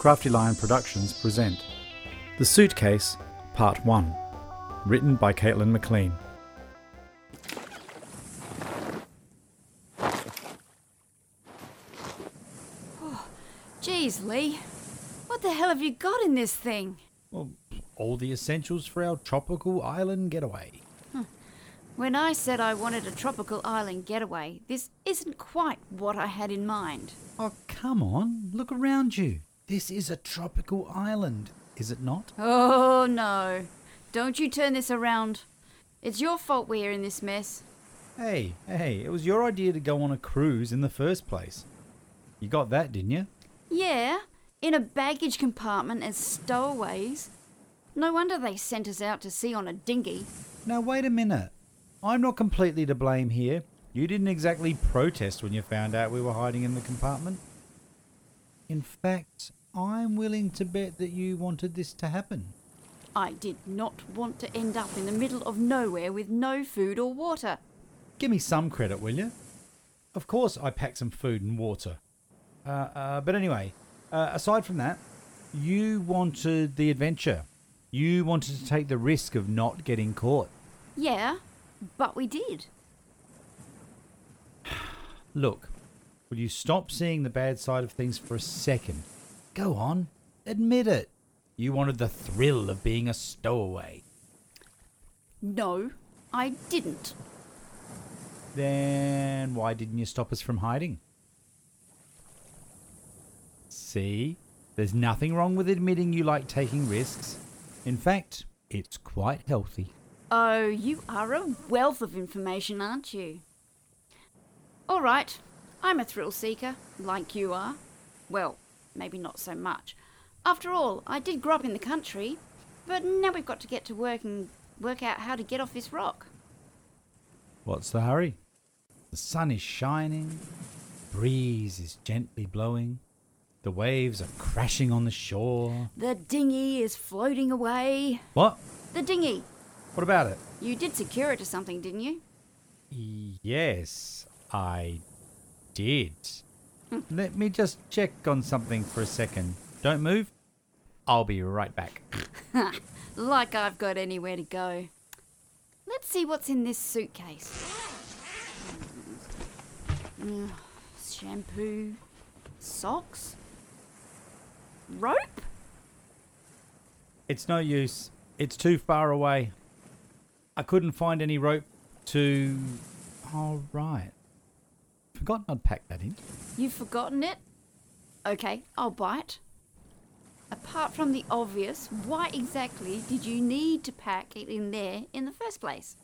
Crafty Lion Productions present The Suitcase, Part 1, written by Caitlin McLean. Oh, geez, Lee. What the hell have you got in this thing? Well, all the essentials for our tropical island getaway. When I said I wanted a tropical island getaway, this isn't quite what I had in mind. Oh, come on, look around you. This is a tropical island, is it not? Oh, no. Don't you turn this around. It's your fault we're in this mess. Hey, hey, it was your idea to go on a cruise in the first place. You got that, didn't you? Yeah, in a baggage compartment as stowaways. No wonder they sent us out to sea on a dinghy. Now, wait a minute. I'm not completely to blame here. You didn't exactly protest when you found out we were hiding in the compartment. In fact, I'm willing to bet that you wanted this to happen. I did not want to end up in the middle of nowhere with no food or water. Give me some credit, will you? Of course, I packed some food and water. Uh, uh, but anyway, uh, aside from that, you wanted the adventure. You wanted to take the risk of not getting caught. Yeah, but we did. Look, will you stop seeing the bad side of things for a second? Go on, admit it. You wanted the thrill of being a stowaway. No, I didn't. Then why didn't you stop us from hiding? See, there's nothing wrong with admitting you like taking risks. In fact, it's quite healthy. Oh, you are a wealth of information, aren't you? All right, I'm a thrill seeker, like you are. Well, maybe not so much. After all, I did grow up in the country, but now we've got to get to work and work out how to get off this rock. What's the hurry? The sun is shining, the breeze is gently blowing, the waves are crashing on the shore. The dinghy is floating away. What? The dinghy. What about it? You did secure it to something, didn't you? Yes, I did. Let me just check on something for a second. Don't move. I'll be right back. Like I've got anywhere to go. Let's see what's in this suitcase. Mm, Shampoo, socks, rope. It's no use. It's too far away. I couldn't find any rope to. Oh, right. Forgotten I'd packed that in. You've forgotten it? Okay, I'll bite. Apart from the obvious, why exactly did you need to pack it in there in the first place?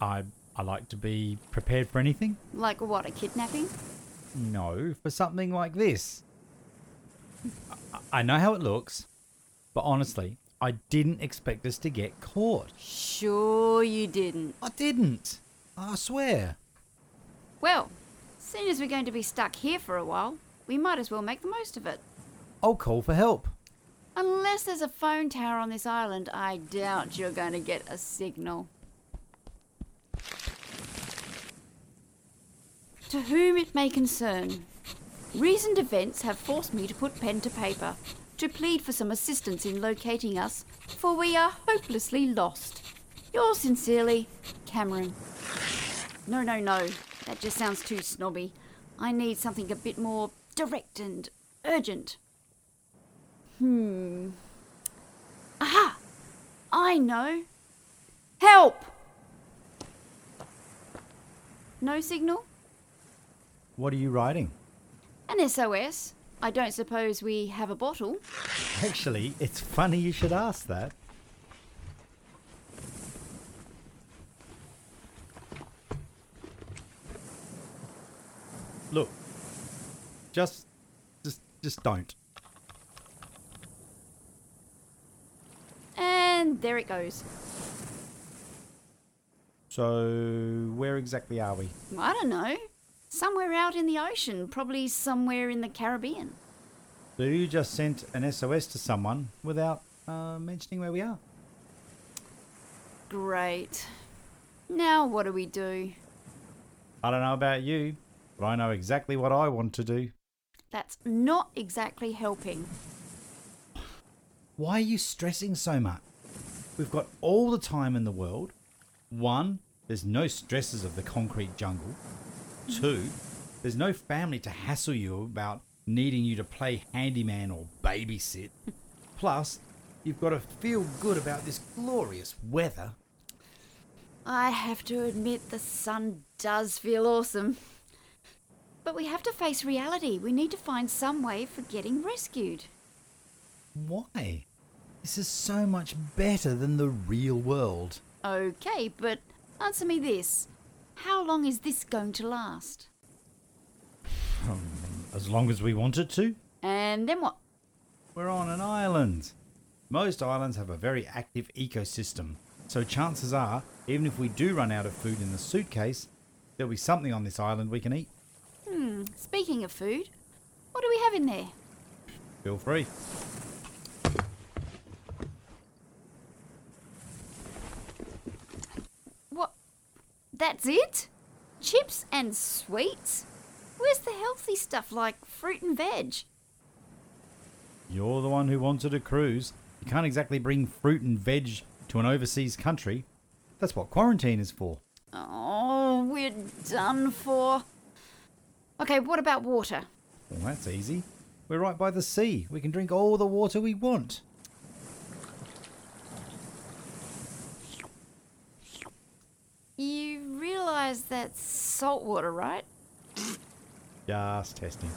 I I like to be prepared for anything. Like what, a kidnapping? No, for something like this. I, I know how it looks, but honestly, I didn't expect us to get caught. Sure you didn't. I didn't. I swear. Well, seeing as we're going to be stuck here for a while, we might as well make the most of it. I'll call for help. Unless there's a phone tower on this island, I doubt you're going to get a signal. To whom it may concern, recent events have forced me to put pen to paper to plead for some assistance in locating us, for we are hopelessly lost. Yours sincerely, Cameron. No, no, no. That just sounds too snobby. I need something a bit more direct and urgent. Hmm. Aha! I know. Help! No signal? What are you writing? An SOS. I don't suppose we have a bottle. Actually, it's funny you should ask that. Just, just, just don't. And there it goes. So, where exactly are we? I don't know. Somewhere out in the ocean, probably somewhere in the Caribbean. So you just sent an SOS to someone without uh, mentioning where we are. Great. Now what do we do? I don't know about you, but I know exactly what I want to do. That's not exactly helping. Why are you stressing so much? We've got all the time in the world. One, there's no stresses of the concrete jungle. Two, there's no family to hassle you about needing you to play handyman or babysit. Plus, you've got to feel good about this glorious weather. I have to admit the sun does feel awesome. But we have to face reality. We need to find some way for getting rescued. Why? This is so much better than the real world. Okay, but answer me this. How long is this going to last? Um, as long as we want it to. And then what? We're on an island. Most islands have a very active ecosystem, so chances are, even if we do run out of food in the suitcase, there'll be something on this island we can eat. Hmm, speaking of food, what do we have in there? Feel free. What? That's it? Chips and sweets? Where's the healthy stuff like fruit and veg? You're the one who wanted a cruise. You can't exactly bring fruit and veg to an overseas country. That's what quarantine is for. Oh, we're done for. Okay, what about water? Well, that's easy. We're right by the sea. We can drink all the water we want. You realise that's salt water, right? Just testing.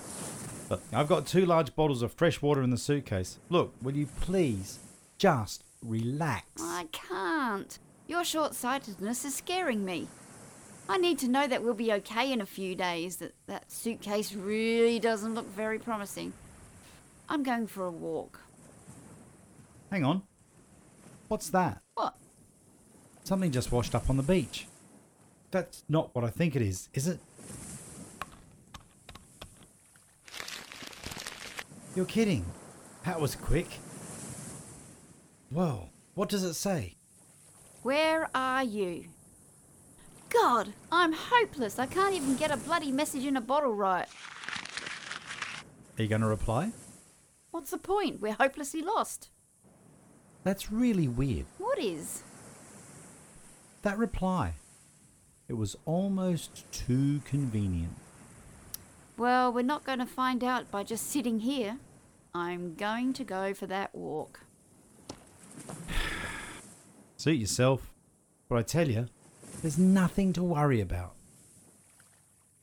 Look, I've got two large bottles of fresh water in the suitcase. Look, will you please just relax? I can't. Your short sightedness is scaring me. I need to know that we'll be okay in a few days, that that suitcase really doesn't look very promising. I'm going for a walk. Hang on. What's that? What? Something just washed up on the beach. That's not what I think it is, is it? You're kidding. That was quick. Whoa, what does it say? Where are you? God, I'm hopeless. I can't even get a bloody message in a bottle right. Are you going to reply? What's the point? We're hopelessly lost. That's really weird. What is? That reply. It was almost too convenient. Well, we're not going to find out by just sitting here. I'm going to go for that walk. Suit yourself. But I tell you, there's nothing to worry about.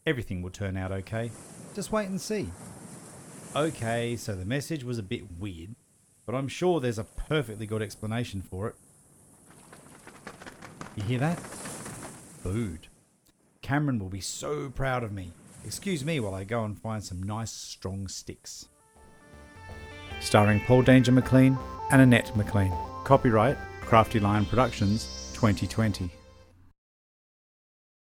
Everything will turn out okay. Just wait and see. Okay, so the message was a bit weird, but I'm sure there's a perfectly good explanation for it. You hear that? Food. Cameron will be so proud of me. Excuse me while I go and find some nice strong sticks. Starring Paul Danger McLean and Annette McLean. Copyright Crafty Lion Productions 2020.